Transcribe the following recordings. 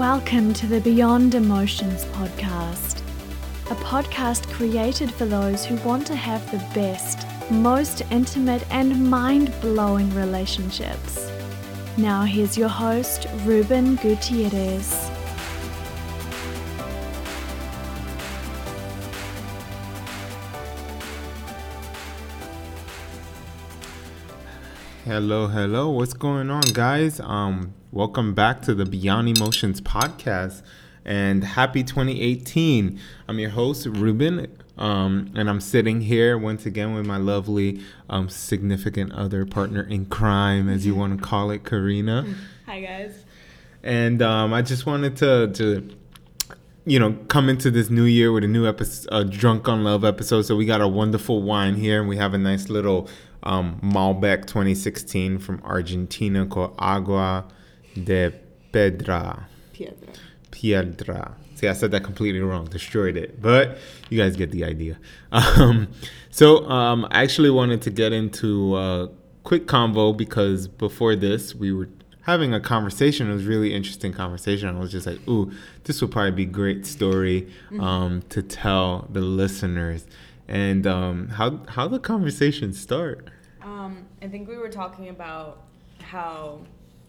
Welcome to the Beyond Emotions podcast, a podcast created for those who want to have the best, most intimate, and mind blowing relationships. Now, here's your host, Ruben Gutierrez. Hello, hello. What's going on, guys? Um, welcome back to the Beyond Emotions podcast and happy 2018. I'm your host, Ruben, um, and I'm sitting here once again with my lovely um, significant other partner in crime, as you want to call it, Karina. Hi, guys. And um, I just wanted to, to, you know, come into this new year with a new episode, a Drunk on Love episode. So we got a wonderful wine here, and we have a nice little um, Malbec 2016 from Argentina called Agua de Pedra. Piedra. Piedra. See, I said that completely wrong. Destroyed it. But you guys get the idea. Um, so um, I actually wanted to get into a quick convo because before this, we were having a conversation. It was really interesting conversation. I was just like, ooh, this would probably be great story um, to tell the listeners. And um, how how the conversation start? Um, I think we were talking about how.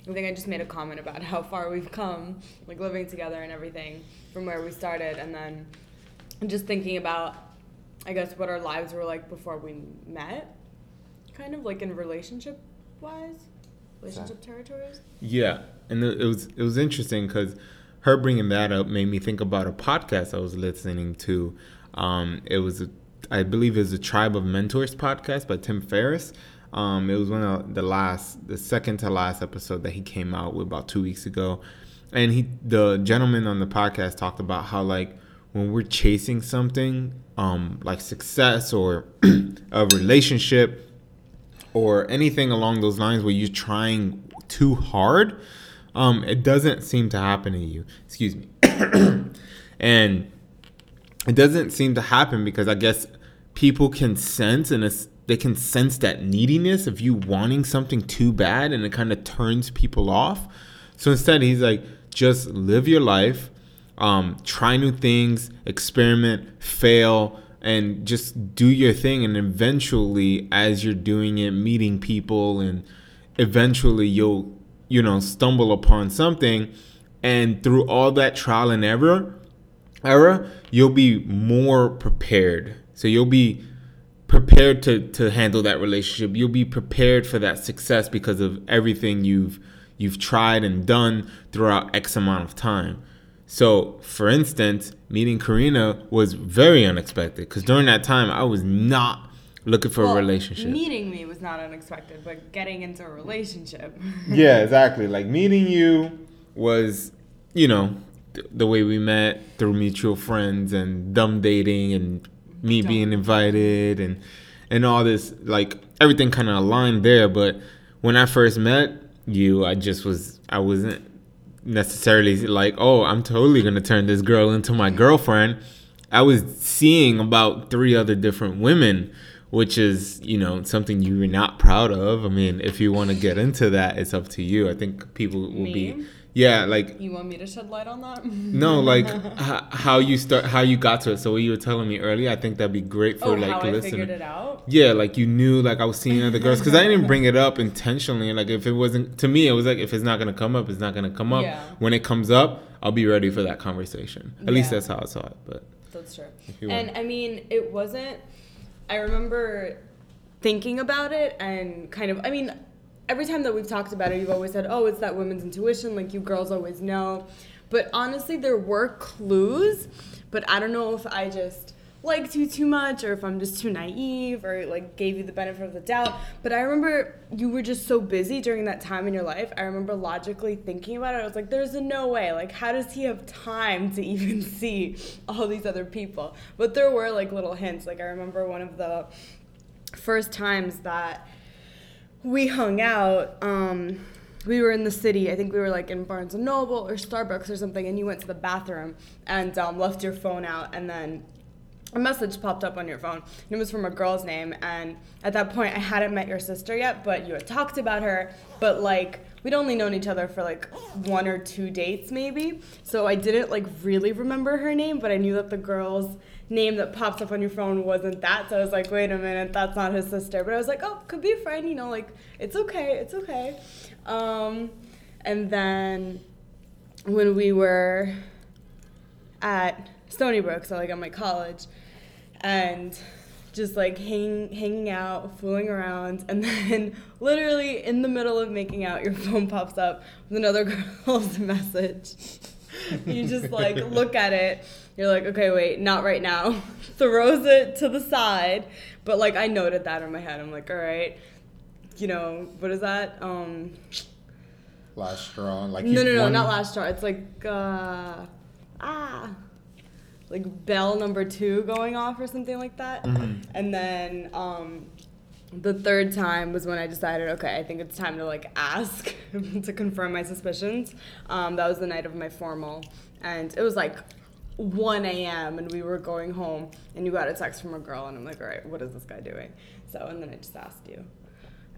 I think I just made a comment about how far we've come, like living together and everything, from where we started, and then just thinking about, I guess, what our lives were like before we met, kind of like in relationship wise, relationship territories. Yeah, and it was it was interesting because her bringing that up made me think about a podcast I was listening to. Um, it was, a, I believe, it was a Tribe of Mentors podcast by Tim Ferriss. Um, it was one of the last, the second to last episode that he came out with about two weeks ago, and he, the gentleman on the podcast, talked about how like when we're chasing something, um, like success or a relationship or anything along those lines where you're trying too hard, um, it doesn't seem to happen to you. Excuse me. and it doesn't seem to happen because I guess people can sense and they can sense that neediness of you wanting something too bad and it kind of turns people off. So instead, he's like, just live your life, um, try new things, experiment, fail, and just do your thing. And eventually, as you're doing it, meeting people, and eventually you'll, you know, stumble upon something. And through all that trial and error, error, you'll be more prepared. So you'll be prepared to to handle that relationship. You'll be prepared for that success because of everything you've you've tried and done throughout X amount of time. So, for instance, meeting Karina was very unexpected because during that time I was not looking for Well, a relationship. Meeting me was not unexpected, but getting into a relationship. yeah, exactly. Like meeting you was, you know, th- the way we met through mutual friends and dumb dating and me Dumb. being invited and and all this like everything kind of aligned there, but when I first met you, I just was I wasn't necessarily like, "Oh, I'm totally going to turn this girl into my girlfriend." I was seeing about three other different women which is you know something you're not proud of i mean if you want to get into that it's up to you i think people will be Me? Yeah like You want me to shed light on that? no like h- how you start how you got to it so what you were telling me earlier i think that'd be great for oh, like how I listening figured it out. yeah like you knew like i was seeing other girls because i didn't bring it up intentionally like if it wasn't to me it was like if it's not gonna come up it's not gonna come up Yeah. when it comes up i'll be ready for that conversation at least that's how i saw it but That's true. And want- I mean, it wasn't. I remember thinking about it and kind of. I mean, every time that we've talked about it, you've always said, "Oh, it's that women's intuition." Like you girls always know. But honestly, there were clues. But I don't know if I just liked you too much or if I'm just too naive or like gave you the benefit of the doubt. But I remember you were just so busy during that time in your life. I remember logically thinking about it. I was like, there's no way. Like, how does he have time to even see all these other people? But there were like little hints. Like, I remember one of the first times that we hung out, um, we were in the city. I think we were like in Barnes and Noble or Starbucks or something, and you went to the bathroom and um, left your phone out, and then a message popped up on your phone and it was from a girl's name and at that point i hadn't met your sister yet but you had talked about her but like we'd only known each other for like one or two dates maybe. So I didn't like really remember her name, but I knew that the girl's name that pops up on your phone wasn't that. So I was like, wait a minute, that's not his sister. But I was like, oh, could be a friend, you know, like it's okay, it's okay. Um, and then when we were at Stony Brook, so like at my college, and just like hanging hanging out, fooling around, and then literally in the middle of making out, your phone pops up with another girl's message. you just like look at it. You're like, okay, wait, not right now. Throws it to the side, but like I noted that in my head. I'm like, all right, you know, what is that? Um, last straw, like no, no, no, not last straw. It's like uh, ah like bell number two going off or something like that. Mm-hmm. And then um, the third time was when I decided, okay, I think it's time to like ask to confirm my suspicions. Um, that was the night of my formal, and it was like 1 a.m. and we were going home, and you got a text from a girl, and I'm like, all right, what is this guy doing? So, and then I just asked you,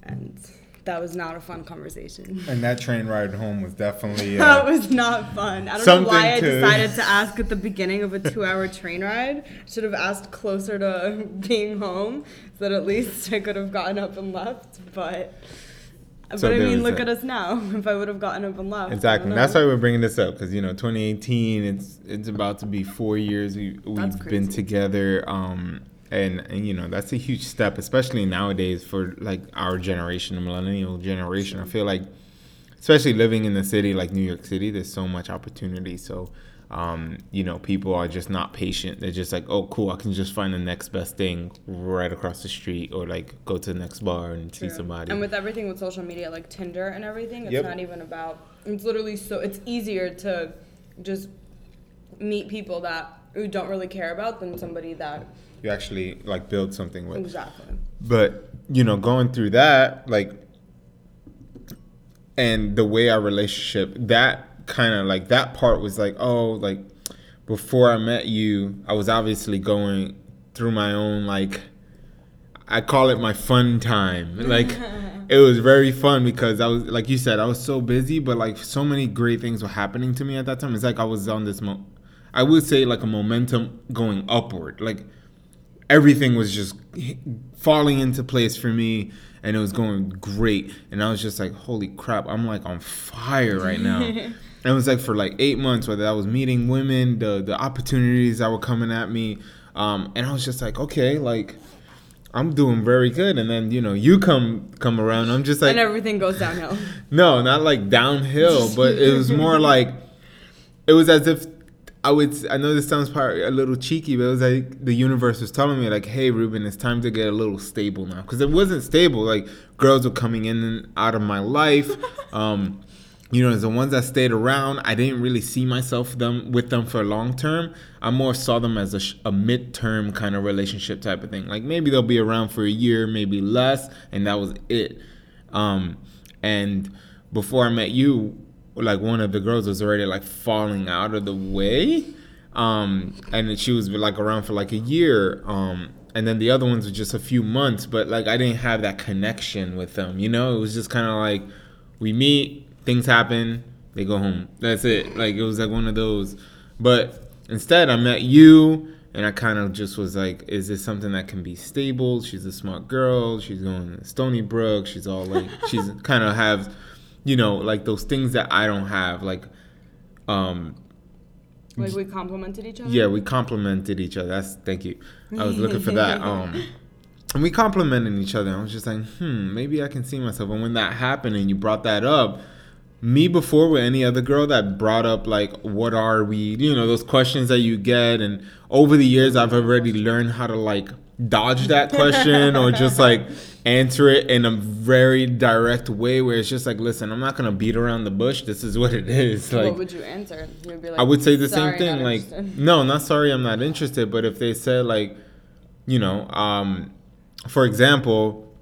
and that was not a fun conversation. And that train ride home was definitely uh, that was not fun. I don't know why I decided to ask at the beginning of a two-hour train ride. I Should have asked closer to being home, so that at least I could have gotten up and left. But. So but I mean, look at us now. If I would have gotten up and left. Exactly. That's why we're bringing this up because you know, 2018. It's it's about to be four years. We we've been together. Um, and, and you know that's a huge step especially nowadays for like our generation the millennial generation i feel like especially living in the city like new york city there's so much opportunity so um, you know people are just not patient they're just like oh cool i can just find the next best thing right across the street or like go to the next bar and True. see somebody and with everything with social media like tinder and everything it's yep. not even about it's literally so it's easier to just meet people that you don't really care about than somebody that you actually like build something with. Exactly. But you know, going through that, like, and the way our relationship, that kind of like that part was like, oh, like before I met you, I was obviously going through my own like I call it my fun time. Like it was very fun because I was like you said, I was so busy, but like so many great things were happening to me at that time. It's like I was on this mo- I would say like a momentum going upward. Like everything was just falling into place for me and it was going great. And i was just like holy crap i'm like on fire right now. And it was like for like eight months whether i was meeting women the the opportunities that were coming at me. Um, and i was just like okay like i'm doing very good. And then you know you come come around. I'm just like and everything goes downhill. No not like downhill but it was more like it was as if I would I know this sounds part a little cheeky, but it was like the universe was telling me like, "Hey, Ruben, it's time to get a little stable now," because it wasn't stable. Like girls were coming in and out of my life. Um, you know, the ones that stayed around, I didn't really see myself them with them for long term. I more saw them as a, sh- a midterm kind of relationship type of thing. Like maybe they'll be around for a year, maybe less, and that was it. Um, and before I met you, like one of the girls was already like falling out of the way um and she was like around for like a year um and then the other ones were just a few months but like i didn't have that connection with them you know? It was just kind of like we meet things happen they go home. That's it. Like it was like one of those. But instead i met you and i kind of just was like is this something that can be stable? She's a smart girl. She's going to stony brook. She's all like she's kind of have you know, like those things that I don't have, like, um, like we complimented each other. Yeah, we complimented each other. That's thank you. I was looking for that. Um, and we complimented each other. I was just like, hmm, maybe I can see myself. And when that happened, and you brought that up, me before with any other girl that brought up like, what are we? You know, those questions that you get. And over the years, I've already learned how to like dodge that question or just like answer it in a very direct way where it's just like, listen, I'm not gonna beat around the bush. This is what it is. Like, what would you answer? You'd be like, I would say the same thing. Like, no, not sorry, I'm not interested. But if they said like, you know, um, for example,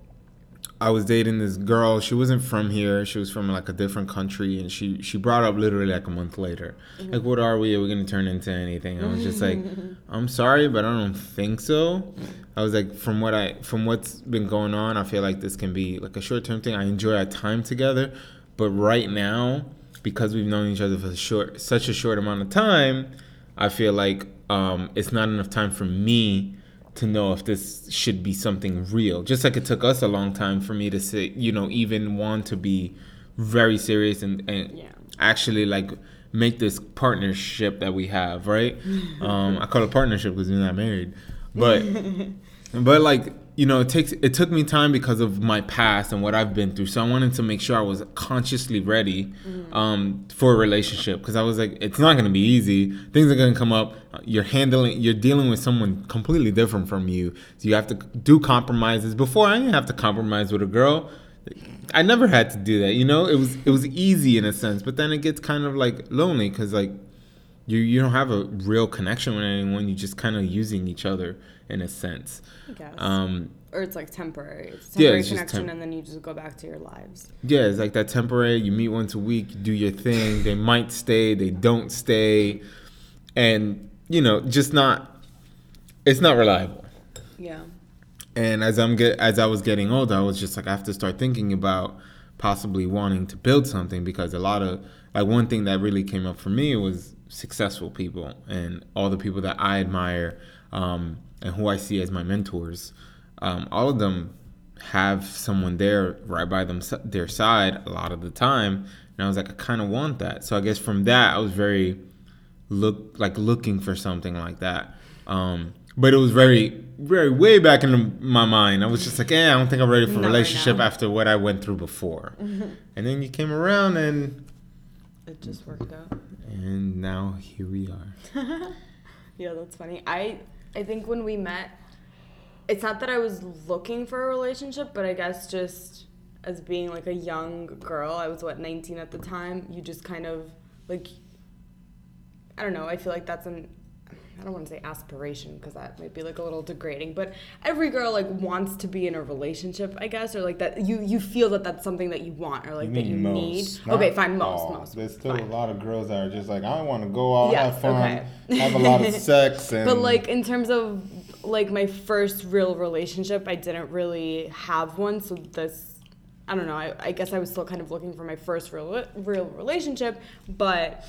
I was dating this girl. She wasn't from here. She was from like a different country, and she she brought up literally like a month later, mm-hmm. like, "What are we? Are we gonna turn into anything?" I was just like, "I'm sorry, but I don't think so." I was like, from what I from what's been going on, I feel like this can be like a short term thing. I enjoy our time together, But right now, because we've known each other for short, such a short amount of time, I feel like um, it's not enough time for me to know if this should be something real. Just like it took us a long time for me to say, you know, even want to be very serious and, and Yeah. actually like make this partnership that we have, right? um, I call it partnership because we're not married, but but like you know, it takes it took me time because of my past and what I've been through. So I wanted to make sure I was consciously ready um, for a relationship because I was like, it's not going to be easy. Things are going to come up. You're handling, you're dealing with someone completely different from you. So you have to do compromises. Before I didn't have to compromise with a girl. I never had to do that. You know, it was it was easy in a sense, but then it gets kind of like lonely because like you you don't have a real connection with anyone. You're just kind of using each other in a sense. I guess. Um, or it's like temporary. It's Yeah, temporary it's just connection, temp- and then you just go back to your lives. yeah, it's like that temporary. You meet once a week, you do your thing. They might stay, they don't stay, and you know, just not. It's not reliable. Yeah. And as I'm get as I was getting older, I was just like I have to start thinking about possibly wanting to build something because a lot of like one thing that really came up for me was successful people and all the people that I admire um, and who I see as my mentors. Um, all of them have someone there right by them their side a lot of the time, and I was like I kind of want that. So I guess from that I was very look like looking for something like that. Um, but it was very, very way back in my mind. I was just like, yeah, I don't think I'm ready for a Not right relationship now. after what I went through before. And then you came around, and It just worked out. and now here we are. Yeah, that's funny. I I think when we met, it's not that I was looking for a relationship, but I guess just as being like a young girl, I was what 19 at the time. You just kind of like I don't know. I feel like that's an I don't want to say aspiration because that might be like a little degrading, but every girl like wants to be in a relationship, I guess, or like that you you feel that that's something that you want or like that you need. Okay, fine, most, most. There's still fine. a lot of girls that are just like, I want to go out, Yes, have fun, okay. have a lot of sex, and But like in terms of like my first real relationship, I didn't really have one. So this, I don't know. I, I guess I was still kind of looking for my first real real relationship, but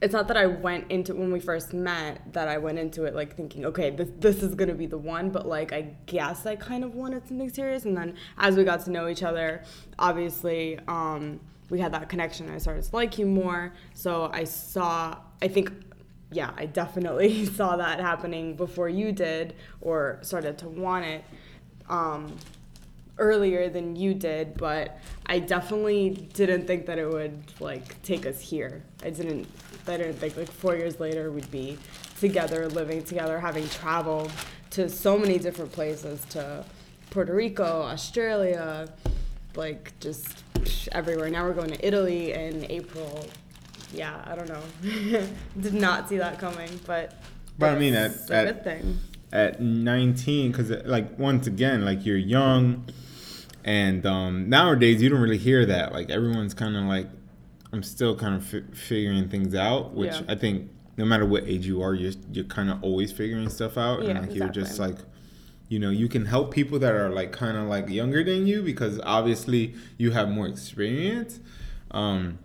it's not that I went into when we first met that I went into it like thinking, okay, this this is gonna be the one. But like I guess I kind of wanted something serious, and then as we got to know each other, obviously. um we had that connection. I started to like you more. So I saw, I think yeah, I definitely saw that happening before you did or started to want it um, earlier than you did, but I definitely didn't think that it would like take us here. I didn't I didn't think like 4 years later we'd be together living together having traveled to so many different places to Puerto Rico, Australia, like just everywhere. Now we're going to Italy in April yeah, I don't know. Did not see that coming, but. But I mean, at- a at- good thing. at 19 because like once again like you're young and um nowadays you don't really hear that like everyone's kind of like i'm still kind of fi- figuring things out which Yeah. i think no matter what age you are you're, you're kind of always figuring stuff out. Yeah, and like you're just like you know you can help people that are like kind of like younger than you because obviously you have more experience. Um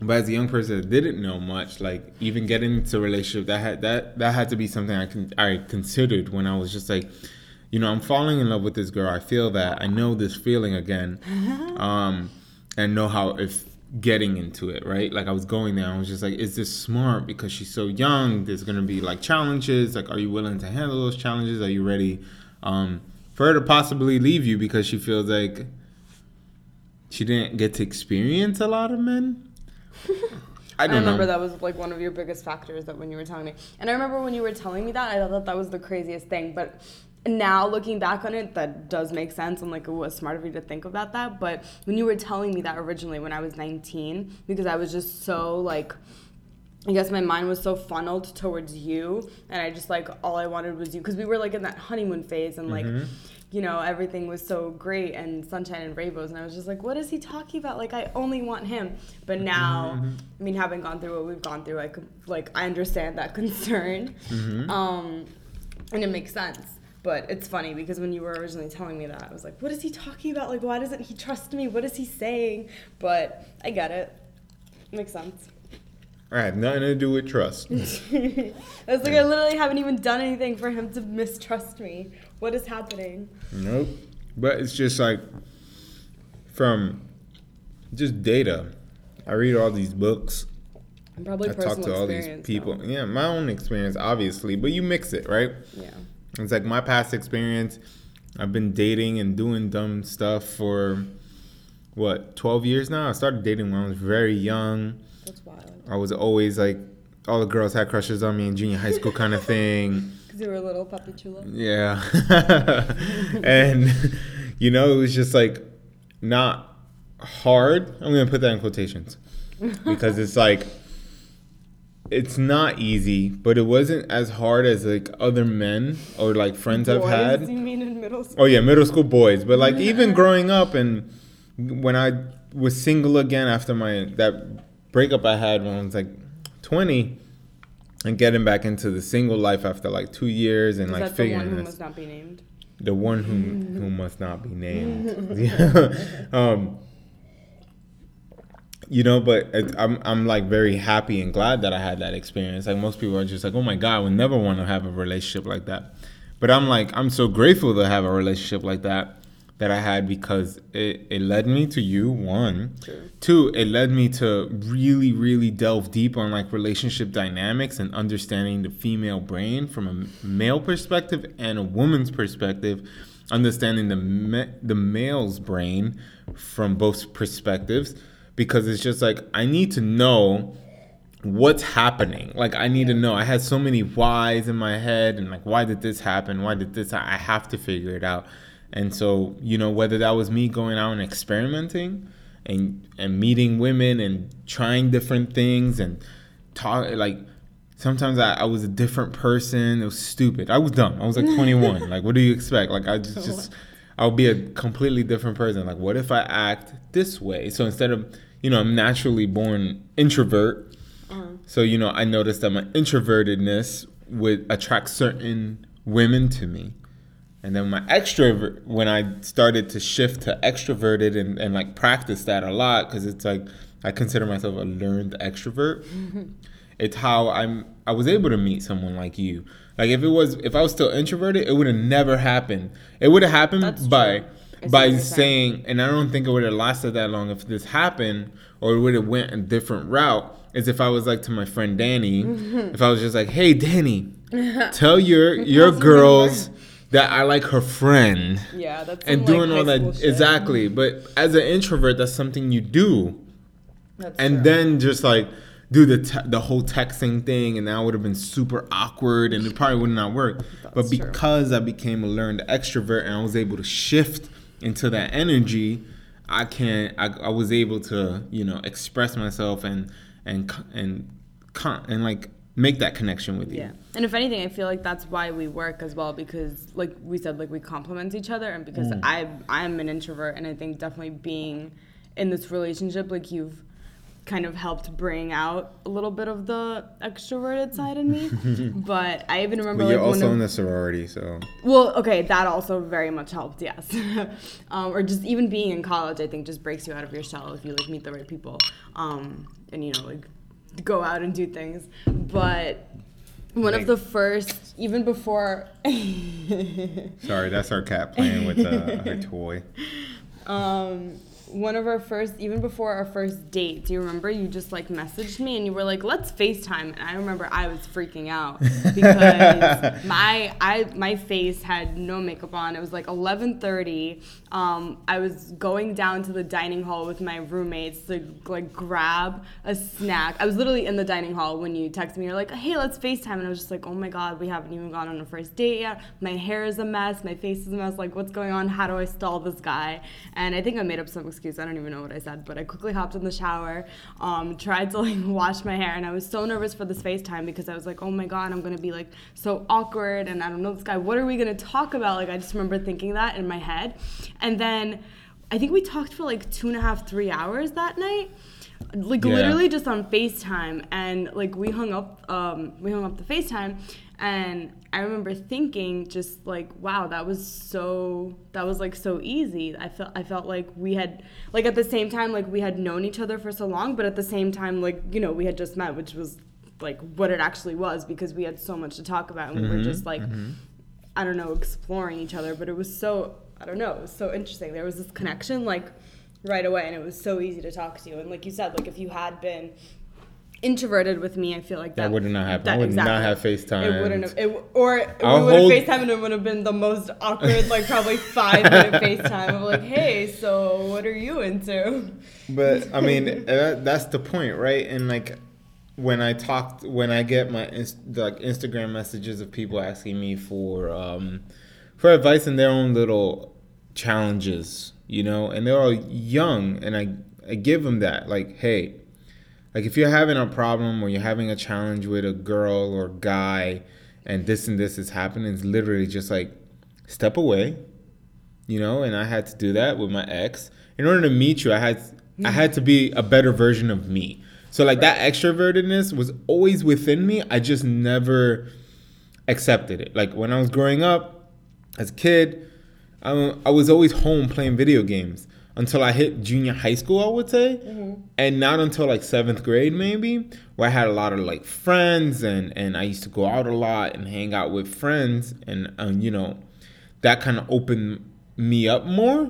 but as a young person that didn't know much, like even getting into a relationship, that had that that had to be something I can I considered when I was just like, you know, I'm falling in love with this girl. I feel that. I know this feeling again, um, and know how if getting into it, right? Like I was going there, I was just like, is this smart? Because she's so young. There's gonna be like challenges. Like, are you willing to handle those challenges? Are you ready um, for her to possibly leave you because she feels like she didn't get to experience a lot of men? I I, remember know. that was like one of your biggest factors that when you were telling me. And I remember when you were telling me that, I thought that was the craziest thing. But now looking back on it, that does make sense and like it was smart of you to think about that. But when you were telling me that originally when I was 19, because I was just so like I guess my mind was so funneled towards you, and I just like all I wanted was you because we were like in that honeymoon phase, and like, mm-hmm. you know, everything was so great and sunshine and rainbows, and I was just like, what is he talking about? Like, I only want him. But mm-hmm. now, mm-hmm. I mean, having gone through what we've gone through, I could like I understand that concern, um, and it makes sense. But it's funny because when you were originally telling me that, I was like, what is he talking about? Like, why doesn't he trust me? What is he saying? But I get it. Makes sense. I have nothing to do with trust. I was like, I literally haven't even done anything for him to mistrust me. What is happening? Nope. But it's just like from just data. I read all these books. And probably I talk to all these people. though. Yeah, my own experience, obviously, but you mix it, right? Yeah. It's like my past experience. I've been dating and doing dumb stuff for what, 12 years now? I started dating when I was very young. That's wild. I was always like, all the girls had crushes on me in junior high school, kind of thing. Because you were a little puppy chulo. Yeah. and, you know, it was just like not hard. I'm going to put that in quotations because it's like, it's not easy, but it wasn't as hard as like other men or like friends I've had. You mean in middle school? Oh yeah, middle school boys. But like even growing up and when I was single again after my that breakup I had when I was like 20 and getting back into the single life after like 2 years and Is like that the one who must not be named? the one who who must not be named. yeah. um you know, but I'm I'm like very happy and glad that I had that experience. Like most people are just like, "Oh my god, I would never want to have a relationship like that." But I'm like, I'm so grateful to have a relationship like that that I had because it, it led me to you, one. True. Two, it led me to really, really delve deep on like relationship dynamics and understanding the female brain from a male perspective and a woman's perspective, understanding the ma- the male's brain from both perspectives because it's just like I need to know what's happening. Like I need to know. I had so many whys in my head and like why did this happen? Why did this I have to figure it out. And so, you know, whether that was me going out and experimenting and and meeting women and trying different things and talk like sometimes I, I was a different person. It was stupid. I was dumb. I was like 21. like what do you expect? Like I just just I'll be a completely different person. Like what if I act this way? So instead of, you know, I'm naturally born introvert. Uh-huh. So, you know, I noticed that my introvertedness would attract certain women to me. And then my extrovert, when I started to shift to extroverted and, and like practice that a lot, because it's like I consider myself a learned extrovert. It's how I'm. I was able to meet someone like you. Like if it was, if I was still introverted, it would have never happened. It would have happened That's by true. By saying, and I don't think it would have lasted that long if this happened, or it would have went a different route. Is if I was like to my friend Danny, if I was just like, "Hey, Danny, tell your your girls that I like her friend," Yeah, that's and some, like, doing all that shit. exactly. But as an introvert, that's something you do That's and true. then just like do the te- the whole texting thing, and that would have been super awkward, and it probably would not work. but That's true. because I became a learned extrovert and I was able to shift into that energy, I can I, I was able to you know express myself and and and con- and like make that connection with you. Yeah. And if anything, I feel like that's why we work as well because like we said like we complement each other and because Mm. I I'm an introvert and I think definitely being in this relationship like you've kind of helped bring out a little bit of the extroverted side in me. but I even remember But you're also one in the sorority, so well, okay, that also very much helped, yes. um, or just even being in college, I think just breaks you out of your shell if you like meet the right people, um, and you know like go out and do things. But one of the first, even before, sorry, that's our cat playing with uh, her toy. um, one of our first, even before our first date, do you remember you just like messaged me and you were like, "Let's FaceTime," and I remember I was freaking out because my I my face had no makeup on. It was like 11:30. Um, I was going down to the dining hall with my roommates to like grab a snack. I was literally in the dining hall when you texted me. You're like, "Hey, let's FaceTime," and I was just like, "Oh my god, we haven't even gone on a first date yet. My hair is a mess. My face is a mess. Like, what's going on? How do I stall this guy?" And I think I made up some excuse. I don't even know what I said, but I quickly hopped in the shower, um, tried to like wash my hair, and I was so nervous for this FaceTime because I was like, "Oh my god, I'm gonna be like so awkward, and I don't know this guy. What are we gonna talk about?" Like, I just remember thinking that in my head, and then I think we talked for like two and a half, three hours that night like Yeah. literally just on FaceTime. And like we hung up um we hung up the FaceTime. And I remember thinking just like, wow, that was so that was like so easy. I felt I felt like we had like at the same time like we had known each other for so long, but at the same time like, you know, we had just met, which was like what it actually was because we had so much to talk about and we were just like I don't know, exploring each other, but it was so I don't know, it was so interesting. There was this connection like right away and it was so easy to talk to you. And like you said, like if you had been introverted with me, I feel like that, That would not happen. I would not have FaceTime. It wouldn't have. It, or I'll we would have hold- FaceTime and it would have been the most awkward, like probably five minute FaceTime of like, hey, so what are you into? But I mean, uh, that's the point, right? And like when I talked, when I get my like Instagram messages of people asking me for um, for advice in their own little challenges, you know, and they're all young, and I I give them that, like, hey, like if you're having a problem or you're having a challenge with a girl or guy, and this and this is happening, it's literally just like step away, you know. And I had to do that with my ex. In order to meet you, I had I had to be a better version of me. So like that extrovertedness was always within me. I just never accepted it. Like when I was growing up as a kid, I, I was always home playing video games until I hit junior high school, I would say, and not until like seventh grade maybe, where I had a lot of like friends and and I used to go out a lot and hang out with friends, and um, you know, that kind of opened me up more.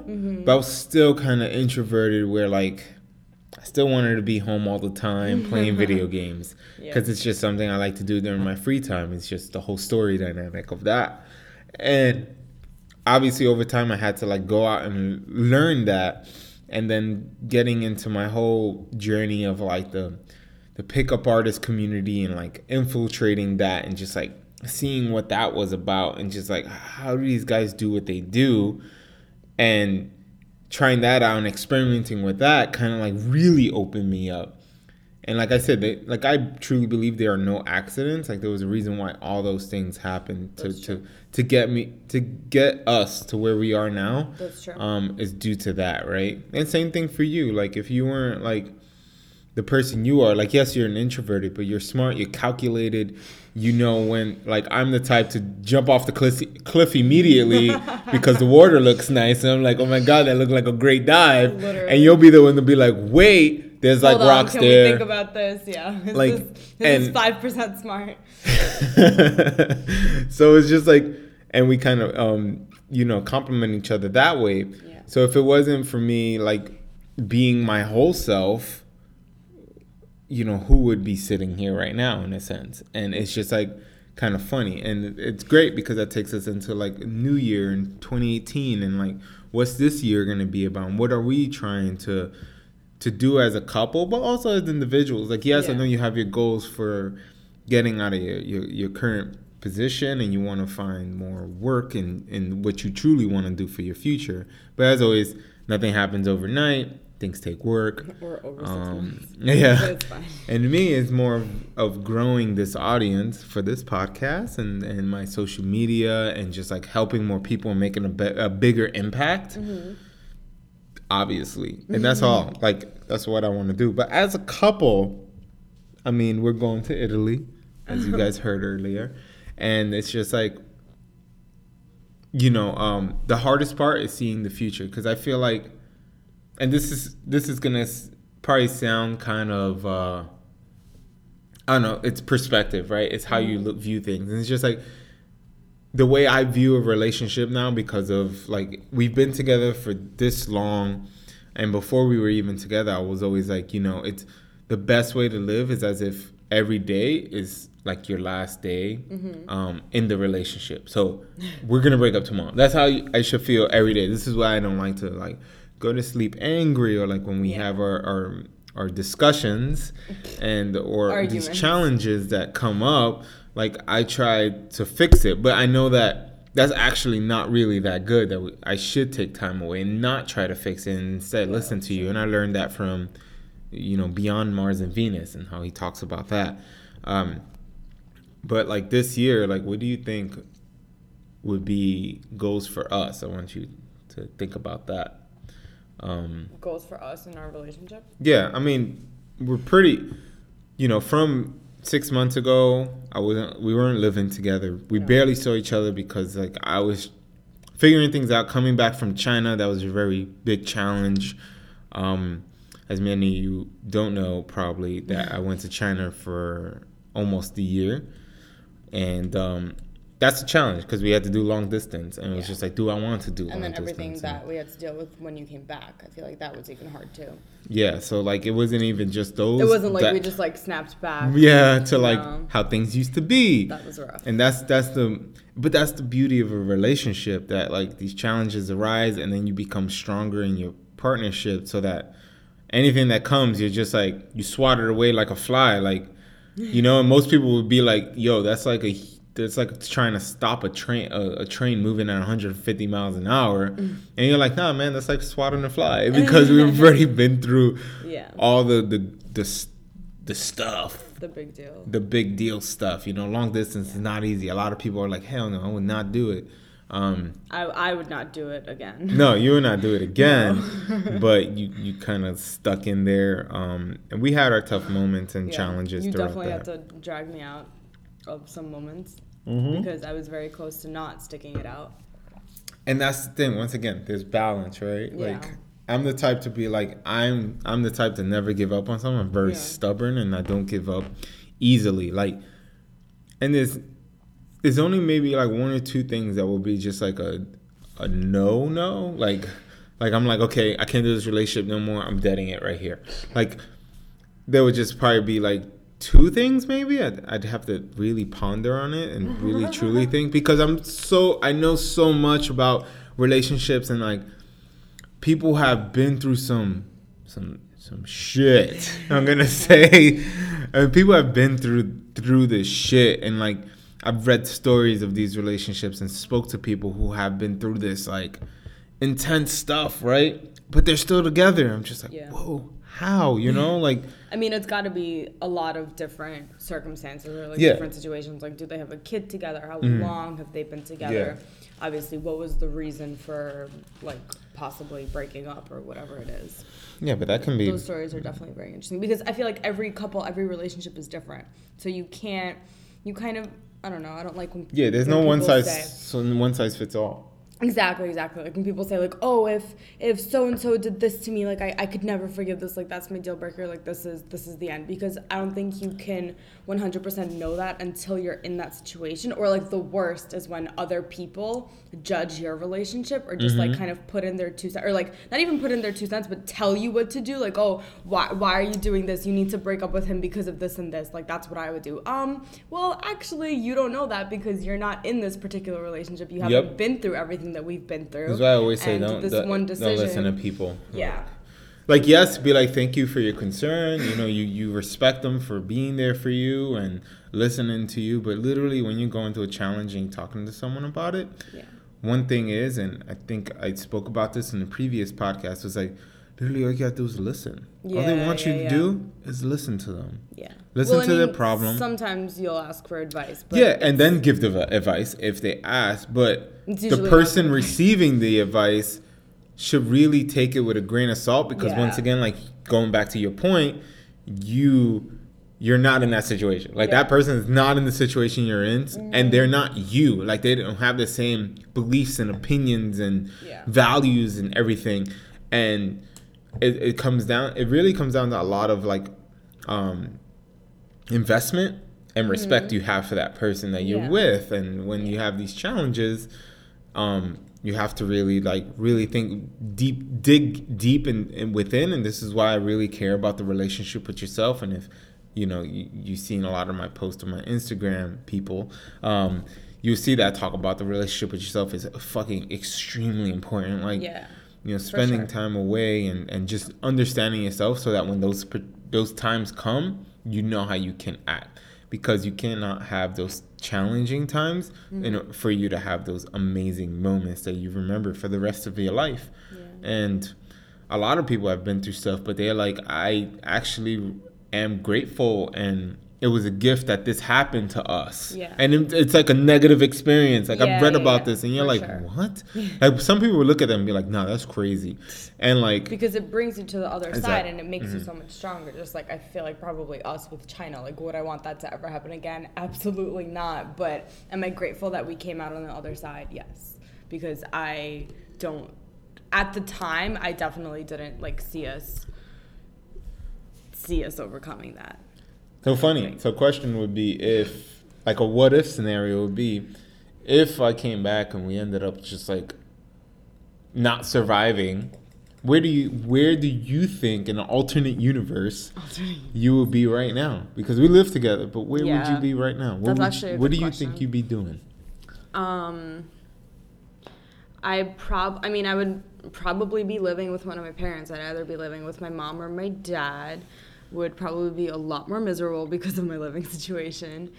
But I was still kind of introverted, where like. I still wanted to be home all the time playing video games because it's just something I like to do during my free time. It's just the whole story dynamic of that. And obviously over time I had to like go out and learn that and then getting into my whole journey of like the the pickup artist community and like infiltrating that and just like seeing what that was about and just like how do these guys do what they do? And trying that out and experimenting with that kind of like really opened me up. And like I said, they, like I truly believe there are no accidents. Like there was a reason why all those things happened to to to get me to get us to where we are now. That's true. Um, is due to that, right? And same thing for you. Like if you weren't like the person you are, like yes, you're an introverted, but you're smart, you're calculated. You know when like I'm the type to jump off the cliff, cliff immediately because the water looks nice, and I'm like, oh my god, that looked like a great dive. Literally. And you'll be the one to be like, wait, there's like Hold on, rocks can there. we think about this? Yeah. This Like, is, this is and- 5% smart. so it's just like and we kind of um you know compliment each other that way Yeah. so if it wasn't for me like being my whole self you know who would be sitting here right now in a sense and it's just like kind of funny and it's great because that takes us into like a new year in 2018 and like what's this year going to be about and what are we trying to to do as a couple but also as individuals. Like yes i know you have your goals for getting out of your, your, your current position and you want to find more work and, and what you truly want to do for your future. But as always nothing happens overnight. Things take work. Or over um, yeah. But it's fine. and to me it's more of, of growing this audience for this podcast and, and my social media and just like helping more people and making a, be- a bigger impact. Mm-hmm. Obviously. And that's all like that's what i want to do. But as a couple i mean we're going to italy as you guys heard earlier. And it's just like you know um the hardest part is seeing the future. Because i feel like and this is this is gonna probably sound kind of uh i don't know it's perspective right? It's how you look view things. And it's just like the way i view a relationship now because of like we've been together for this long and before we were even together i was always like you know it's the best way to live is as if every day is like your last day um, in the relationship so we're gonna break up tomorrow that's how i should feel every day this is why i don't like to like go to sleep angry or like when we Yeah. have our, our our discussions and or Arguments. these challenges that come up like i try to fix it but i know that that's actually not really that good that we, i should take time away and not try to fix it and instead listen to you. And i learned that from you know beyond mars and venus and how he talks about that. Um but like this year like what do you think would be goals for us? I want you to think about that. Um Goals for us in our relationship? yeah, I mean, we're pretty, you know, from six months ago, I wasn't. We weren't living together. We No. barely saw each other because like I was figuring things out. Coming back from China, that was a very big challenge. Um, as many of you don't know, probably that I went to China for almost a year, and um, that's a challenge because we had to do long distance, and it was Yeah. just like, do I want to do long And then everything And- that we had to deal with when you came back. I feel like that was even hard too. yeah, so like it wasn't even just those. It wasn't like that- we just like snapped back. yeah to like No. how things used to be That was rough. and that's that's the but that's the beauty of a relationship that like these challenges arise and then you become stronger in your partnership so that anything that comes you're just like you swat it away like a fly like you know and most people would be like yo that's like a that's like trying to stop a train a, a train moving at 150 miles an hour and you're like nah man that's like swatting a fly because we've already been through Yeah. all the the the, the stuff The big deal. the big deal stuff. You know, long distance is not easy. A lot of people are like, hell no, I would not do it. Um, I, I would not do it again. no, you would not do it again. but you, you kind of stuck in there. Um, and we had our tough moments and Yeah. challenges You definitely that. had to drag me out of some moments Mhm. because I was very close to not sticking it out. and that's the thing. Once again, there's balance, right? Yeah. Like I'm the type to be like I'm. I'm the type to never give up on something. I'm very Yeah. stubborn, and I don't give up easily. Like, and there's there's only maybe like one or two things that will be just like a a no no. Like, like I'm like okay, I can't do this relationship no more. I'm deading it right here. Like, there would just probably be like two things maybe? I'd, I'd have to really ponder on it and really truly think because i'm so i know so much about relationships and like people have been through some some some shit i'm gonna say. And people have been through through this shit and like i've read stories of these relationships and spoke to people who have been through this like intense stuff right? But they're still together. I'm just like Yeah. whoa how you know like I mean, it's got to be a lot of different circumstances or like Yeah. different situations. Like, do they have a kid together? How Mhm. long have they been together? Obviously, what was the reason for like possibly breaking up or whatever it is? yeah but that can be Those stories are definitely very interesting because I feel like every couple, every relationship is different. So you can't, you kind of, I don't know. I don't like when yeah there's no one size so one size fits all Exactly, exactly. Like when people say like, "Oh, if if so and so did this to me, like I, I could never forgive this. Like that's my deal breaker. Like this is this is the end." Because I don't think you can 100% know that until you're in that situation. Or like the worst is when other people judge your relationship or just like kind of put in their two cents, or like not even put in their two cents, but tell you what to do. Like, "Oh, why why are you doing this? You need to break up with him because of this and this." Like that's what I would do. Um, well, actually, you don't know that because you're not in this particular relationship. You haven't Yep. been through everything that we've been through. That's why I always say don't, this one don't listen to people. Yeah. Like yes, be like thank you for your concern. You know, you you respect them for being there for you and listening to you. But literally, when you go into a challenge and talking to someone about it, Yeah. one thing is, and I think I spoke about this in the previous podcast, was like literally all you gotta do is listen. all they want yeah, you to yeah. do is listen to them. Yeah. Listen I to their problem. Sometimes you'll ask for advice. But yeah, and then give the v- advice if they ask. But the person not- receiving the advice should really take it with a grain of salt because Yeah. once again, like going back to your point, you you're not in that situation. Like Yeah. that person is not in the situation you're in, and they're mm-hmm. not you. Like they don't have the same beliefs and opinions and Yeah. values and everything. And it, it comes down. It really comes down to a lot of like um, investment and respect you have for that person that you're Mm-hmm. Yeah. with and when you have these challenges um you have to really like really think deep dig deep in, in within and this is why i really care about the relationship with yourself and if you know you, you've seen a lot of my posts on my instagram people um you see that I talk about the relationship with yourself is fucking extremely important like Yeah. You know spending sure. time away and, and just understanding yourself so that when those those times come you know how you can act because you cannot have those challenging times in Mm-hmm. o- for you to have those amazing moments that you remember for the rest of your life and a lot of people have been through stuff but they're like i actually am grateful and it was a gift that this happened to us. Yeah. And it, it's like a negative experience. Like Yeah, I've read yeah, about this, and you're like, sure. what? like some people would look at them and be like, no, that's crazy. And like, because it brings you to the other side and it makes you Mhm. so much stronger just like i feel like probably us with china like would i want that to ever happen again absolutely not but am i grateful that we came out on the other side yes because i don't at the time i definitely didn't like see us see us overcoming that So funny. So question would be if like a what if scenario would be if I came back and we ended up just like not surviving, where do you where do you think in an alternate universe you would be right now? Because we live together, but where would you be right now? What That's would actually a you, what do good you question. think you'd be doing? Um, I prob I mean I would probably be living with one of my parents. I'd either be living with my mom or my dad. Would probably be a lot more miserable because of my living situation.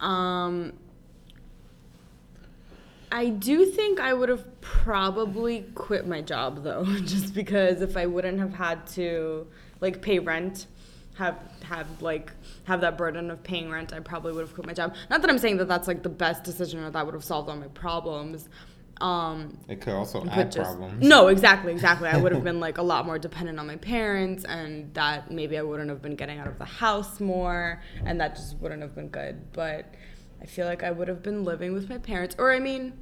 Um, I do think I would have probably quit my job though, just because if I wouldn't have had to like pay rent, have have like have that burden of paying rent, I probably would have quit my job. Not that I'm saying that that's like the best decision or that would have solved all my problems. Um, It could also add just- problems. No, exactly, exactly. I would have been like a lot more dependent on my parents, and that maybe I wouldn't have been getting out of the house more, and that just wouldn't have been good. But I feel like I would have been living with my parents, or I mean,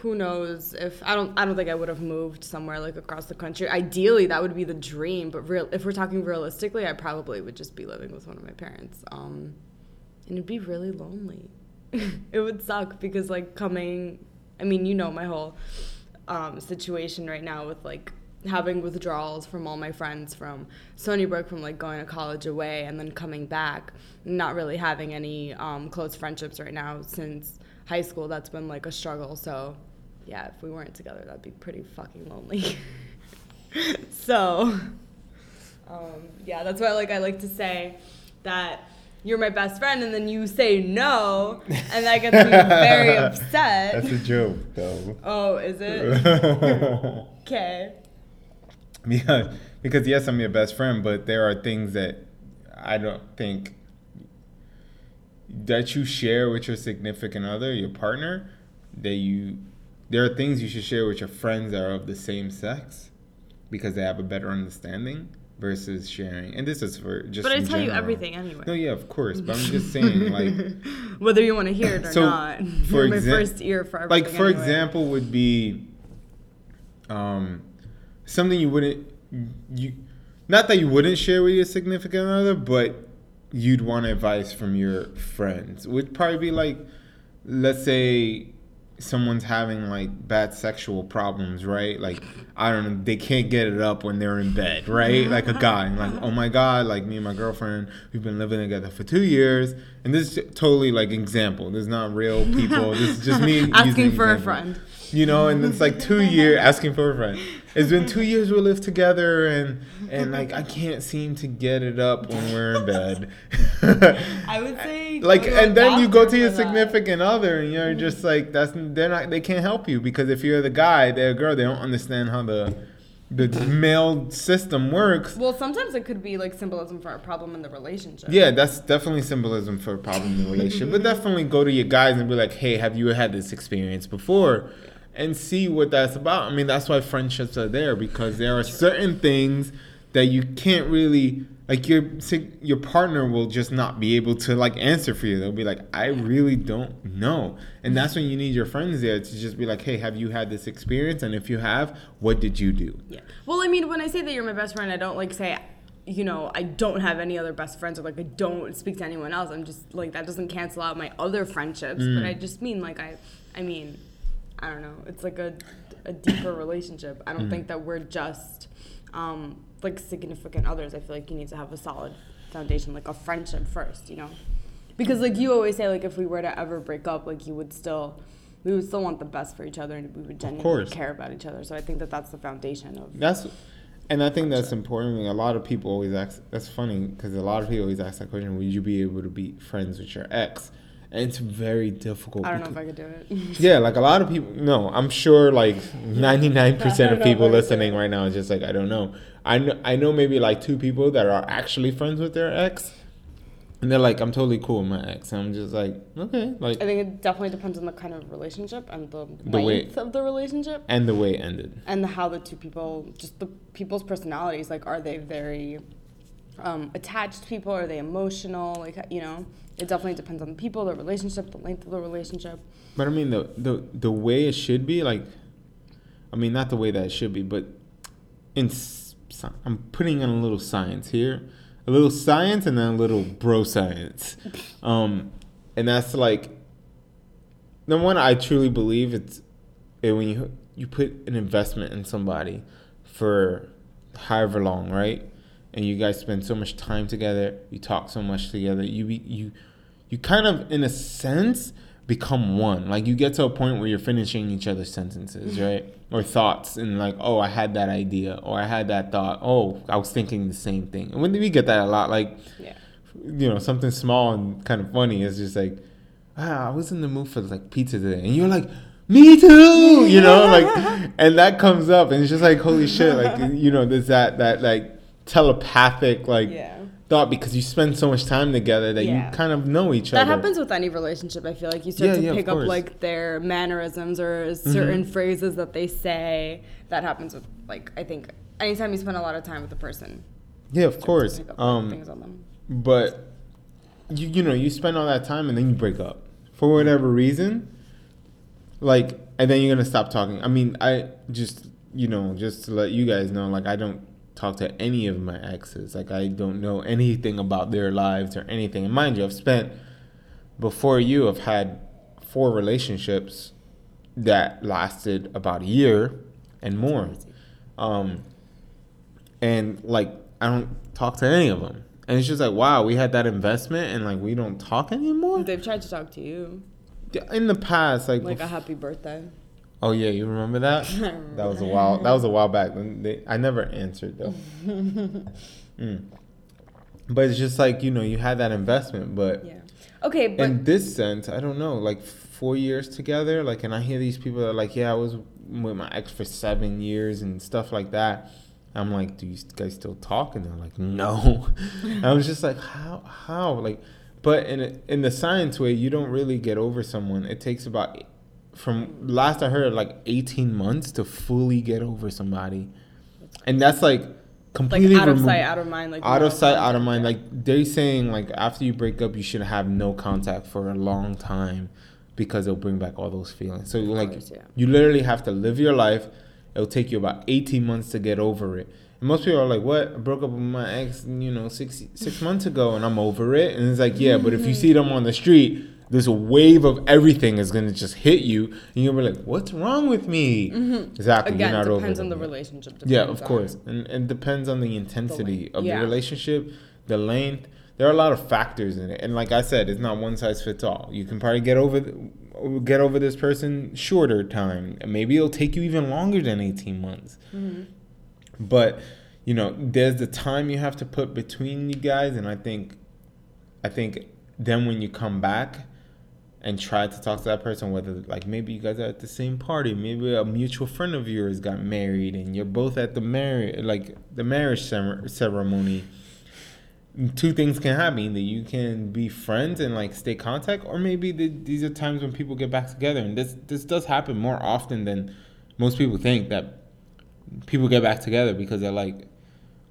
who knows if I don't I don't think I would have moved somewhere like across the country. Ideally, that would be the dream, but real if we're talking realistically, I probably would just be living with one of my parents. Um, and it'd be really lonely. it would suck because like coming I mean, you know my whole um, situation right now with like having withdrawals from all my friends from Stony Brook from like going to college away and then coming back, not really having any um, close friendships right now since high school. That's been like a struggle. So, yeah, if we weren't together, that'd be pretty fucking lonely. so, um, yeah, that's why like I like to say that you're my best friend, and then you say no, and that gets me very upset. That's a joke, though. oh, is it? Okay. because because yes, I'm your best friend, but there are things that I don't think that you share with your significant other, your partner, that you there are things you should share with your friends that are of the same sex because they have a better understanding versus sharing. And this is for just But I tell you everything anyway. No, yeah, of course, but I'm just saying like Whether you want to hear it or So, not. for You're my exa- first ear for everything. like for anyway. example would be um something you wouldn't you not that you wouldn't share with your significant other but you'd want advice from your friends would probably be like let's say someone's having like bad sexual problems right? Like i don't know they can't get it up when they're in bed right? Like a guy and like oh my god like me and my girlfriend we've been living together for two years and this is totally like example. This is not real people. This is just me Asking for a friend. You know and it's like two years asking for a friend it's been two years we live together and and like i can't seem to get it up when we're in bed I would say like go to a and then you go to your for that. significant other and you're just like that's they're not they can't help you because if you're the guy they're a girl they don't understand how the the male system works Well, sometimes it could be like symbolism for a problem in the relationship. yeah that's definitely symbolism for a problem in the relationship but definitely go to your guys and be like hey have you had this experience before and see what that's about. I mean that's why friendships are there because there are certain things that you can't really like your your partner will just not be able to like answer for you. They'll be like i really don't know. And that's when you need your friends there to just be like hey have you had this experience? And if you have what did you do? Yeah. Well, I mean, when I say that you're my best friend, I don't like say, you know, I don't have any other best friends or like I don't speak to anyone else. I'm just like that doesn't cancel out my other friendships, mm. but I just mean like I, I mean, I don't know. It's like a, a deeper relationship. I don't think that we're just um, like significant others. I feel like you need to have a solid foundation, like a friendship first, you know. Because like you always say, like if we were to ever break up, like you would still. We would still want the best for each other, and we would genuinely care about each other. So I think that that's the foundation of That's, and I think that's important. A lot of people always ask. That's funny because a lot of people always ask that question: Would you be able to be friends with your ex? It's very difficult. I don't know if I could do it. Yeah, like a lot of people. No, I'm sure like 99% of people listening right now is just like I don't know. I know I know maybe like two people that are actually friends with their ex, and they're like, I'm totally cool with my ex. And I'm just like, okay, like, I think it definitely depends on the kind of relationship and the, The way- length of the relationship and the way it ended. and the, how the two people, just the people's personalities, like, are they very um, attached people? Are they emotional? Like, you know, it definitely depends on the people, the relationship, the length of the relationship. But I mean, the the the way it should be, like, I mean, not the way that it should be, but in I'm putting in a little science here, a little science, and then a little bro science, um, and that's like, the one I truly believe it's it, when you you put an investment in somebody for however long, right? And you guys spend so much time together, you talk so much together, you be, you you kind of in a sense become one. Like you get to a point where you're finishing each other's sentences, right? Or thoughts and like, oh, I had that idea or I had that thought. Oh, I was thinking the same thing. And when we get that a lot, like Yeah. you know, something small and kind of funny is just like, ah, I was in the mood for like pizza today, and you're like, me too, you know, like, and that comes up, and it's just like, holy shit, like, you know, there's that that like telepathic like Yeah. thought because you spend so much time together that Yeah. you kind of know each That other. That happens with any relationship. I feel like you start Yeah, to pick up. Mm-hmm. like their mannerisms or certain phrases that they say. That happens with like I think anytime you spend a lot of time with a person. Yeah, of course. Um, things on them. but you you know you spend all that time and then you break up for whatever reason like and then you're gonna stop talking i mean i just you know just to let you guys know like i don't talk to any of my exes like i don't know anything about their lives or anything and mind you i've spent before you i've had four relationships that lasted about a year and more um and like I don't talk to any of them. And it's just like, wow, we had that investment and like we don't talk anymore. They've tried to talk to you In the past, like, like a happy birthday. Oh yeah, you remember that? that was a while. That was a while back. When they, I never answered though. Mm. But it's just like you know, you had that investment, but Yeah. Okay, but in this sense, I don't know, like four years together, like, and I hear these people that are like, yeah, I was with my ex for seven years and stuff like that. I'm like, do you guys still talk? And they're like, no. I was just like, how, how, like, but in in the science way, you don't really get over someone. It takes about, from last I heard, like 18 months to fully get over somebody, and that's like like completely out of sight, out of mind. Like out of sight, out of mind. Like they're saying, like after you break up, you should have no contact for a long time because it'll bring back all those feelings. So like course, yeah. you literally have to live your life. It'll take you about eighteen months to get over it. And most people are like, "What? I broke up with my ex, you know, six six months ago, and I'm over it." And it's like, yeah, but if you see them on the street, this wave of everything is gonna just hit you, and you'll be like, "What's wrong with me?" Exactly. Again, You're not over depends on the relationship. Yeah, of course, and it depends on the intensity length. of Yeah. the relationship, the length. There are a lot of factors in it, and like I said, it's not one size fits all. You can probably get over the, get over this person shorter time, maybe it'll take you even longer than eighteen months. Mm-hmm. But you know, there's the time you have to put between you guys, and I think, I think then when you come back and try to talk to that person, whether like maybe you guys are at the same party, maybe a mutual friend of yours got married, and you're both at the marriage like the marriage ceremony. Two things can happen: that you can be friends and like stay contact, or maybe the, these are times when people get back together, and this this does happen more often than most people think. That people get back together because they're like,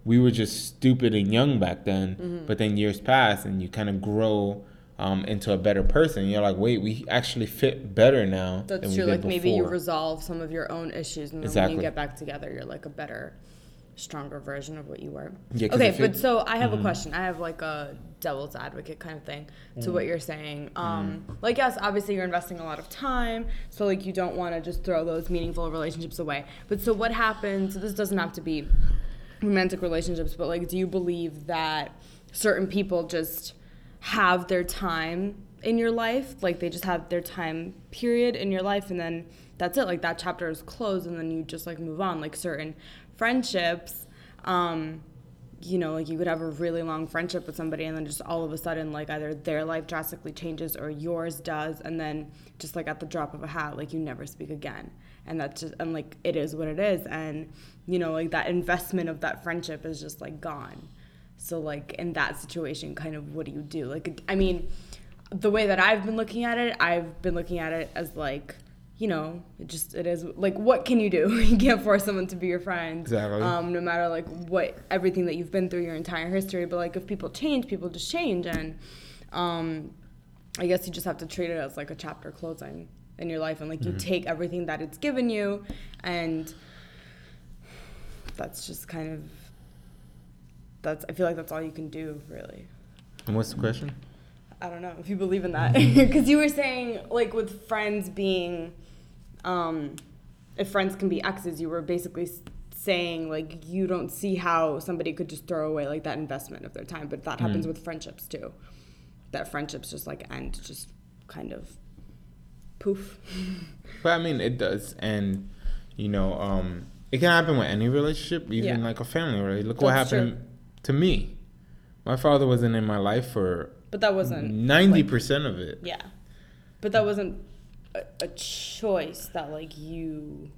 we were just stupid and young back then, Mm-hmm. but then years pass and you kind of grow um, into a better person. You're like, wait, we actually fit better now. than That's true. Like maybe you resolve some of your own issues, and then when you get back together, you're like a better, stronger version of what you were. Yeah, okay, it- but so I have Mm-hmm. a question. I have like a devil's advocate kind of thing to Mm. what you're saying. Um, like yes, obviously you're investing a lot of time, so like you don't want to just throw those meaningful relationships away. But so what happens? So this doesn't have to be romantic relationships, but like, do you believe that certain people just have their time in your life? Like, they just have their time period in your life, and then that's it. Like, that chapter is closed, and then you just like move on. Like, certain friendships, um, you know, like you could have a really long friendship with somebody, and then just all of a sudden, like, either their life drastically changes or yours does, and then just like at the drop of a hat, like, you never speak again. And that's just, and like, it is what it is. And, you know, like that investment of that friendship is just like gone. So like in that situation, kind of what do you do? Like I mean, the way that I've been looking at it, I've been looking at it as like you know, it just it is like what can you do? you can't force someone to be your friend. Exactly. Um, no matter like what everything that you've been through your entire history. But like if people change, people just change, and um, I guess you just have to treat it as like a chapter closing in your life, and like you Mm-hmm. take everything that it's given you, and that's just kind of that's I feel like that's all you can do really. And what's the question? I don't know if you believe in that because you were saying like with friends being, um, if friends can be exes, you were basically saying like you don't see how somebody could just throw away like that investment of their time, but that happens with friendships too. That friendships just like end, just kind of poof. But I mean, it does, and you know, um, it can happen with any relationship, even Yeah. like a family. Right? Look what happened. true. To me. My father wasn't in my life for But that wasn't ninety like, percent of it. yeah, but that wasn't a, a choice that like you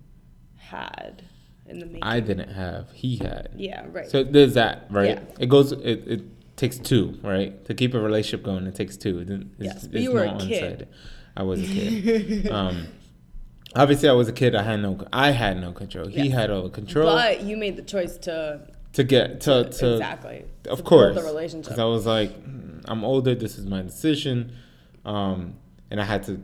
had in the making. I didn't have. He had. yeah, right. So there's that, right? Yeah. It goes. It, it takes two, right? To keep a relationship going, it takes two. It- It's, Yes, but you were a kid. I was a kid. um, obviously, I was a kid. I had no. I had no control. He had all the control but you made the choice to to get to to. exactly Of to course, the relationship. Because I was like, "Mm, I'm older. This is my decision, um, and I had to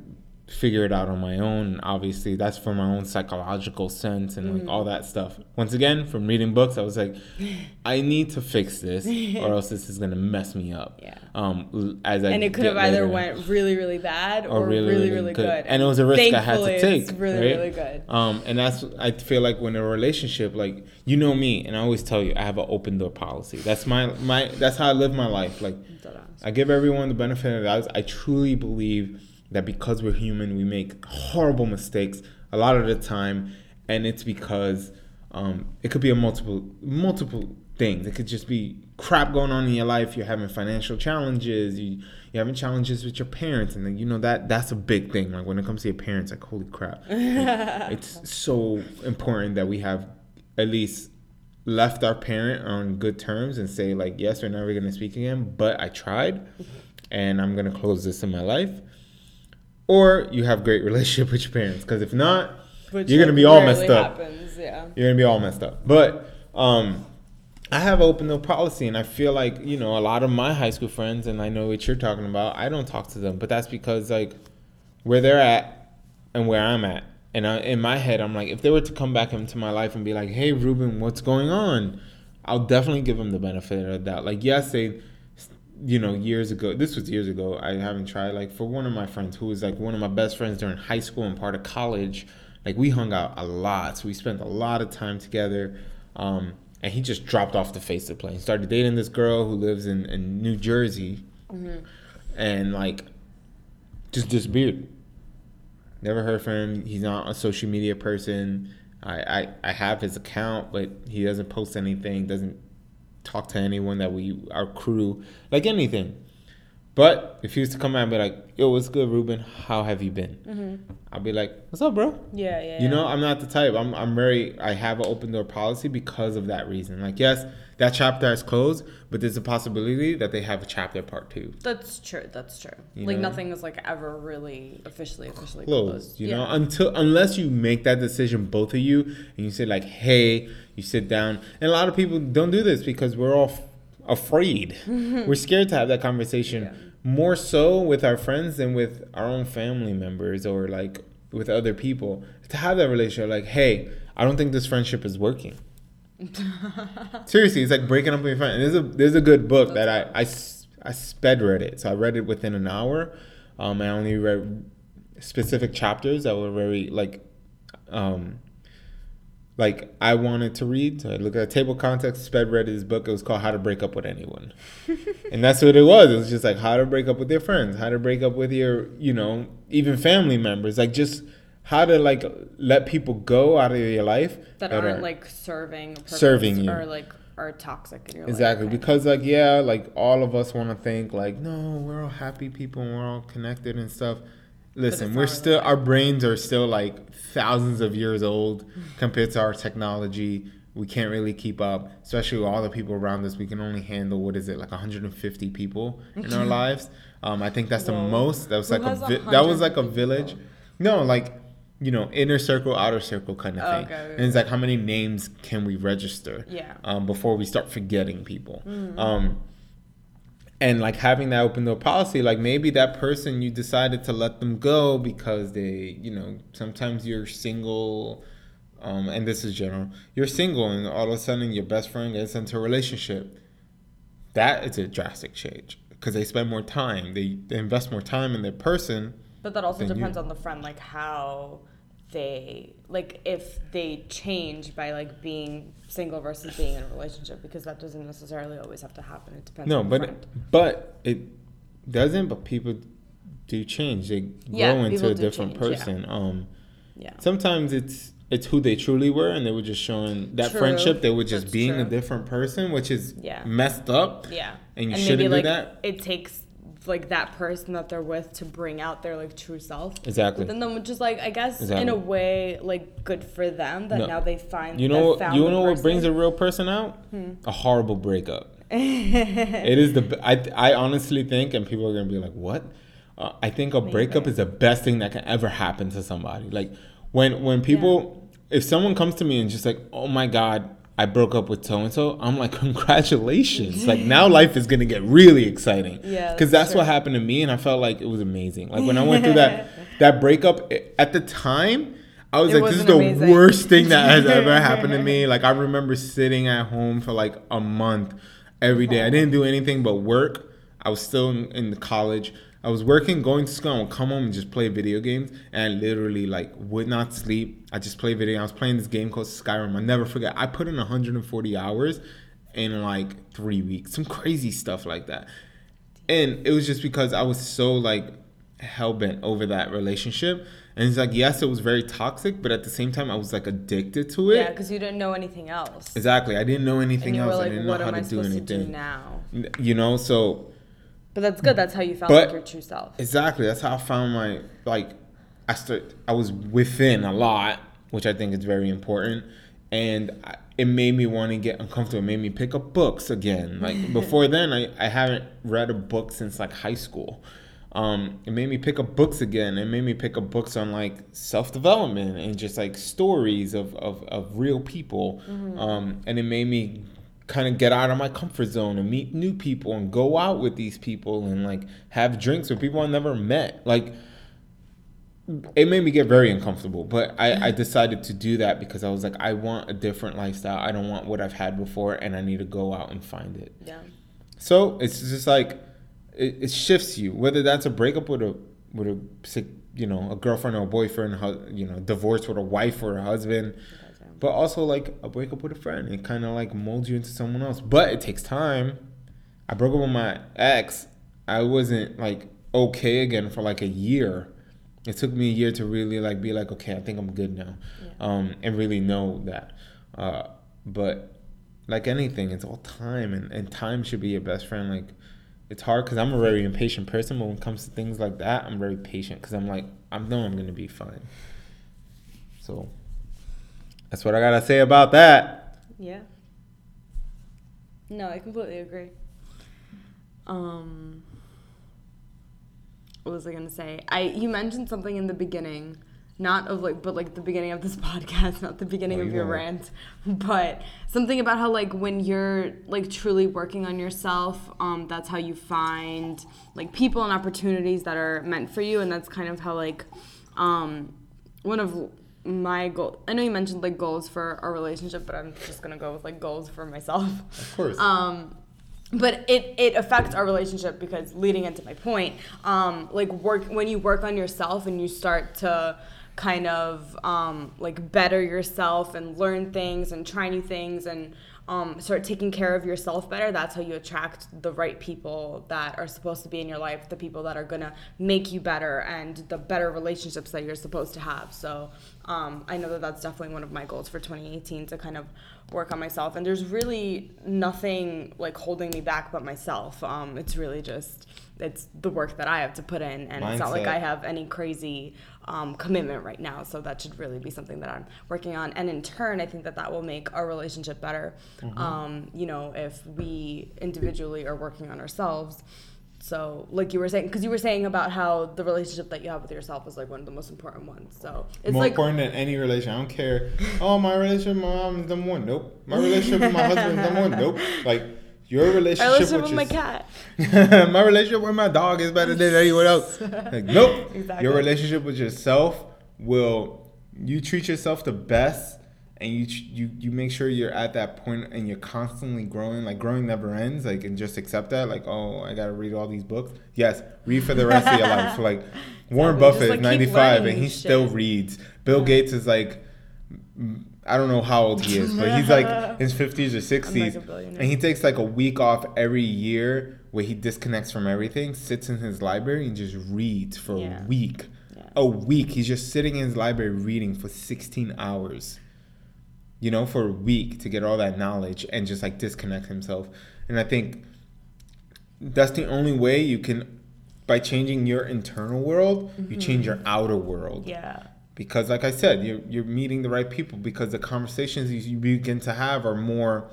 figure it out on my own. Obviously, that's for my own psychological sense and like all Mm-hmm. that stuff. Once again, from reading books, I was like, I need to fix this, or else this is gonna mess me up. Yeah. Um, as I and it could have either went really really bad or, Or really really, really, really good. good. And it was a risk I had to Thankfully, take, It's really right? really good. Um, and that's I feel like when a relationship, like you know me, and I always tell you, I have an open door policy. That's my my. That's how I live my life. Like I give everyone the benefit of the doubt. I truly believe that because we're human, we make horrible mistakes a lot of the time, and it's because um, it could be a multiple multiple things. It could just be crap going on in your life. You're having financial challenges. You you're having challenges with your parents, and then you know that that's a big thing. Like when it comes to your parents, like holy crap, Like, it's so important that we have at least left our parent on good terms and say like yes we're never going to speak again but i tried and i'm going to close this in my life or you have great relationship with your parents because if not Which, you're going to be all messed up Happens, yeah. you're gonna be all messed up. But um, I have open door policy, and I feel like you know a lot of my high school friends, and I know what you're talking about. I don't talk to them, but that's because like where they're at and where I'm at, and I, in my head, I'm like, if they were to come back into my life and be like, "Hey, Ruben, what's going on?" I'll definitely give them the benefit of the doubt. Like, yes, they. You know, years ago, this was years ago. I haven't tried. Like, for one of my friends who was like one of my best friends during high school and part of college, like we hung out a lot so we spent a lot of time together um, and he just dropped off the face of the plane started dating this girl who lives in, in new jersey and like just disappeared never heard from him he's not a social media person I, I, I have his account but he doesn't post anything doesn't talk to anyone that we our crew like anything but if he was to come out and be like yo what's good ruben how have you been mm-hmm. i'll be like what's up bro Yeah, yeah. you know, I'm not the type. I'm I'm very I have an open door policy because of that reason. Like yes, that chapter is closed, but there's a possibility that they have a chapter part two. That's true. That's true. You like know? nothing is like ever really officially officially Closed. closed. You yeah. know, until unless you make that decision, both of you, and you say like, hey, you sit down. And a lot of people don't do this because we're all f- afraid. we're scared to have that conversation. Yeah. More so with our friends than with our own family members or like with other people. To have that relationship, like, hey, I don't think this friendship is working. Seriously, it's like breaking up with your friend. And there's a there's a good book that I, I I sped read it, so I read it within an hour. Um, I only read specific chapters that were very like, um, like I wanted to read. So I looked at a table context, sped read his book. It was called How to Break Up with Anyone, and that's what it was. It was just like how to break up with your friends, how to break up with your, you know, even family members. Like just how to like let people go out of your life that that aren't are- like serving Serving you. or like are toxic in your Exactly, life. of. because like yeah, like all of us want to think like no, we're all happy people and we're all connected and stuff. Listen, we're still our brains are still like thousands of years old compared to our technology. we can't really keep up, especially with all the people around us. We can only handle what is it like 150 people in our lives. Um, I think that's the most. That was Who like a vi- that was like a village. people? No, like you know, inner circle, outer circle kind of Oh, thing. okay, okay, and it's like how many names can we register? Yeah. Um, before we start forgetting people. Mm. Um, and like having that open door policy like maybe that person you decided to let them go because they you know sometimes you're single um, and this is general you're single and all of a sudden your best friend gets into a relationship. That is a drastic change because they spend more time they, they invest more time in their person But that also Then you- depends on the friend, like how they like if they change by like being single versus being in a relationship because that doesn't necessarily always have to happen. It depends. no but but it doesn't but people do change they Yeah, grow into a different change, yeah. person um yeah. sometimes it's it's who they truly were and they were just showing that True. friendship they were just That's being a different person which is Yeah. messed up Yeah. and you maybe shouldn't do like that it takes like that person that they're with to bring out their like true self. exactly. But then, which is like I guess in a way like good for them that No. now they find you know you know what brings a real person out? Hmm. a horrible breakup. It is the I I honestly think and people are gonna be like what? Uh, i think a breakup is the best thing that can ever happen to somebody. Like when when people if someone comes to me and just like oh my god i broke up with so and so i'm like congratulations like now life is gonna get really exciting Yeah, because that's that's what happened to me and i felt like it was amazing like when i went through that that breakup i- at the time I was It like, this is the amazing. worst thing that has ever happened to me. Like, I remember sitting at home for like a month every day. I didn't do anything but work. I was still in, in the college. I was working, going to school. I would come home and just play video games. And I literally like would not sleep. I just play video. I was playing this game called Skyrim. I never forget. I put in 140 hours in like three weeks. Some crazy stuff like that. And it was just because I was so like hell bent over that relationship. And it's like, yes, it was very toxic, but at the same time, I was like addicted to it. Yeah, because you didn't know anything else. Exactly. I didn't know anything else. were I didn't what know how am I to do supposed to anything. do now? You know, so But that's good. That's how you found But- like your true self. exactly. That's how I found my like. I start. I was within a lot, which I think is very important, and I, it made me want to get uncomfortable. It made me pick up books again. Like before then, I I haven't read a book since like high school. Um, it made me pick up books again. It made me pick up books on like self development and just like stories of, of, of real people. Um, and it made me kind of get out of my comfort zone and meet new people and go out with these people and like have drinks with people I never met. Like, it made me get very uncomfortable, but I, I mm-hmm. decided to do that because I was like, I want a different lifestyle. I don't want what I've had before, and I need to go out and find it. Yeah. So it's just like it, it shifts you, whether that's a breakup with a with a sick, you know, a girlfriend or a boyfriend, you know, divorce with a wife or a husband, but also like a breakup with a friend. It kind of like molds you into someone else, but it takes time. I broke up with my ex. I wasn't like okay again for like a year. It took me a year to really like be like, okay, I think I'm good now, um, and really know that. Uh, but like anything, it's all time, and, and time should be your best friend. Like, it's hard because I'm a very impatient person, but when it comes to things like that, I'm very patient because I'm like, I know I'm gonna be fine. So that's what I gotta say about that. Yeah. No, I completely agree. Um what was I gonna say? I you mentioned something in the beginning, not of like but like the beginning of this podcast, not the beginning of you your know. rant. But something about how like when you're like truly working on yourself, um, that's how you find like people and opportunities that are meant for you and that's kind of how like um one of my goal I know you mentioned like goals for our relationship, but I'm just gonna go with like goals for myself. Of course. Um, but it, it affects our relationship because leading into my point, um, like work when you work on yourself and you start to kind of um, like better yourself and learn things and try new things and um, start taking care of yourself better, that's how you attract the right people that are supposed to be in your life, the people that are gonna make you better and the better relationships that you're supposed to have. So um, I know that that's definitely one of my goals for 2018 to kind of work on myself. And there's really nothing like holding me back but myself. Um, it's really just it's the work that I have to put in, and it's not like I have any crazy um, commitment right now. So that should really be something that I'm working on. And in turn, I think that that will make our relationship better. Mm-hmm. Um, you know, if we individually are working on ourselves. So, like you were saying, because you were saying about how the relationship that you have with yourself is like one of the most important ones. So it's More like important than any relation. I don't care. Oh, my relationship with my mom is number one. Nope. My relationship with my husband is number one. Nope. Like your relationship, relationship with, with my cat. my relationship with my dog is better than anyone else. Like, nope. Exactly. Your relationship with yourself will you treat yourself the best and you you you make sure you're at that point and you're constantly growing like growing never ends like and just accept that like oh I got to read all these books. Yes, read for the rest of your life. Like Warren. Buffett like, is 95 and he shit. still reads. Bill Gates is like I don't know how old he is, but he's like in his 50s or 60s. a. And he takes like a week off every year where he disconnects from everything, sits in his library and just reads for Yeah. a week. Yeah. A week. He's just sitting in his library reading for 16 hours. You know, for a week to get all that knowledge and just like disconnect himself. And I think that's the only way you can by changing your internal world, you change mm-hmm. your outer world Yeah. Because like i said you're, you're meeting the right people because the conversations you you begin to have are more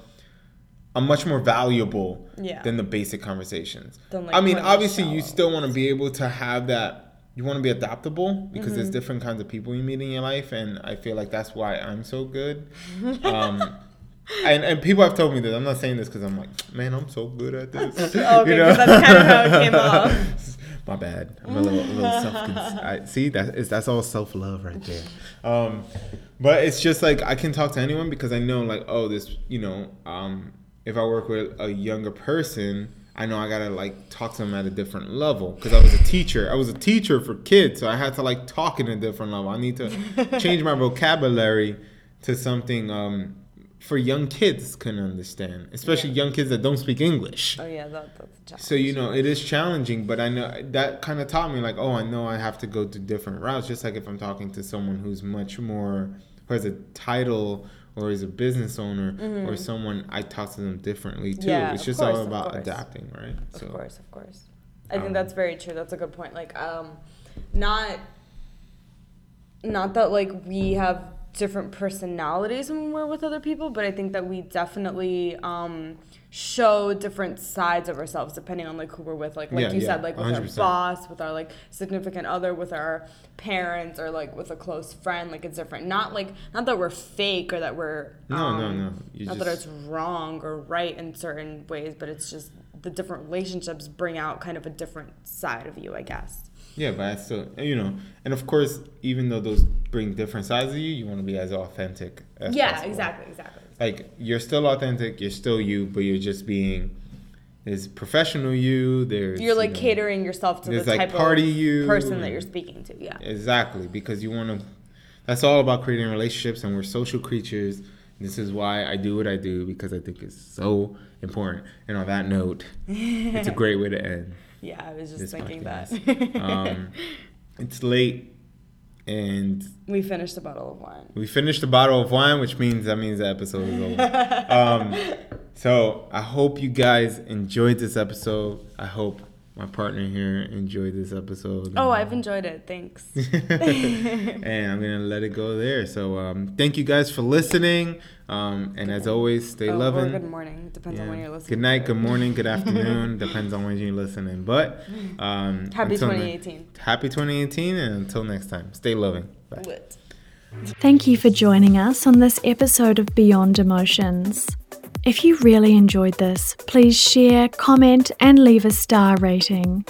are much more valuable Yeah. than the basic conversations like, i mean obviously you still want to be able to have that you want to be adaptable because there's Mm-hmm. different kinds of people you meet in your life and i feel like that's why i'm so good um and, and people have told me this i'm not saying this because i'm like man i'm so good at this Okay, 'cause that's kind of how it came off. My bad. I'm a little, a little self. I See, that is that's all self love right there. Um, but it's just like I can talk to anyone because I know, like, oh, this, you know, um, if I work with a younger person, I know I gotta like talk to them at a different level because I was a teacher. I was a teacher for kids, so I had to like talk in a different level. I need to change my vocabulary to something um, for young kids can understand, especially Yeah. young kids that don't speak English. Oh yeah, that, that's. So you know it is challenging, but I know that kind of taught me like, oh, I know I have to go to different routes. Just like if I'm talking to someone who's much more who has a title or is a business owner or someone, I talk to them differently too. Mm-hmm. Yeah, it's just course, all about adapting, right? Of course, of course. I um, think that's very true. That's a good point. Like, um, not, not that like we have different personalities when we're with other people, but I think that we definitely um, show different sides of ourselves depending on like who we're with. Like, like Yeah, you yeah, said, like with our 100%. boss, with our like significant other, with our parents, or like with a close friend. Like, it's different. Not like not that we're fake or that we're No, no, um, no. You not that it's wrong or right in certain ways, but it's just the different relationships bring out kind of a different side of you, I guess. Yeah, but I still, you know, and of course, even though those bring different sides of you, you want to be as authentic. as yeah, possible. exactly, exactly. like you're still authentic, you're still you, but you're just being there's professional you. There's You're like you know, catering yourself to the like, type party of you person that you're speaking to. Yeah. exactly because you want to. That's all about creating relationships, and we're social creatures. This is why I do what I do because I think it's so important. And on that note, it's a great way to end. Yeah, I was just thinking podcast. that. Um, it's late, and we finished a bottle of wine. we finished a bottle of wine, which means that means the episode is over. um, so I hope you guys enjoyed this episode. I hope my partner here enjoyed this episode. Oh, I've enjoyed it. Thanks. and I'm gonna let it go there. So um, thank you guys for listening. Um, and as always, stay oh, loving. Good morning. Depends on when you're listening. Good night, good morning, good afternoon. Depends on when you're listening. But um, Happy until ne- 2018. happy 2018, and until next time, stay loving. Bye. Lit. Thank you for joining us on this episode of Beyond Emotions. If you really enjoyed this, please share, comment, and leave a star rating.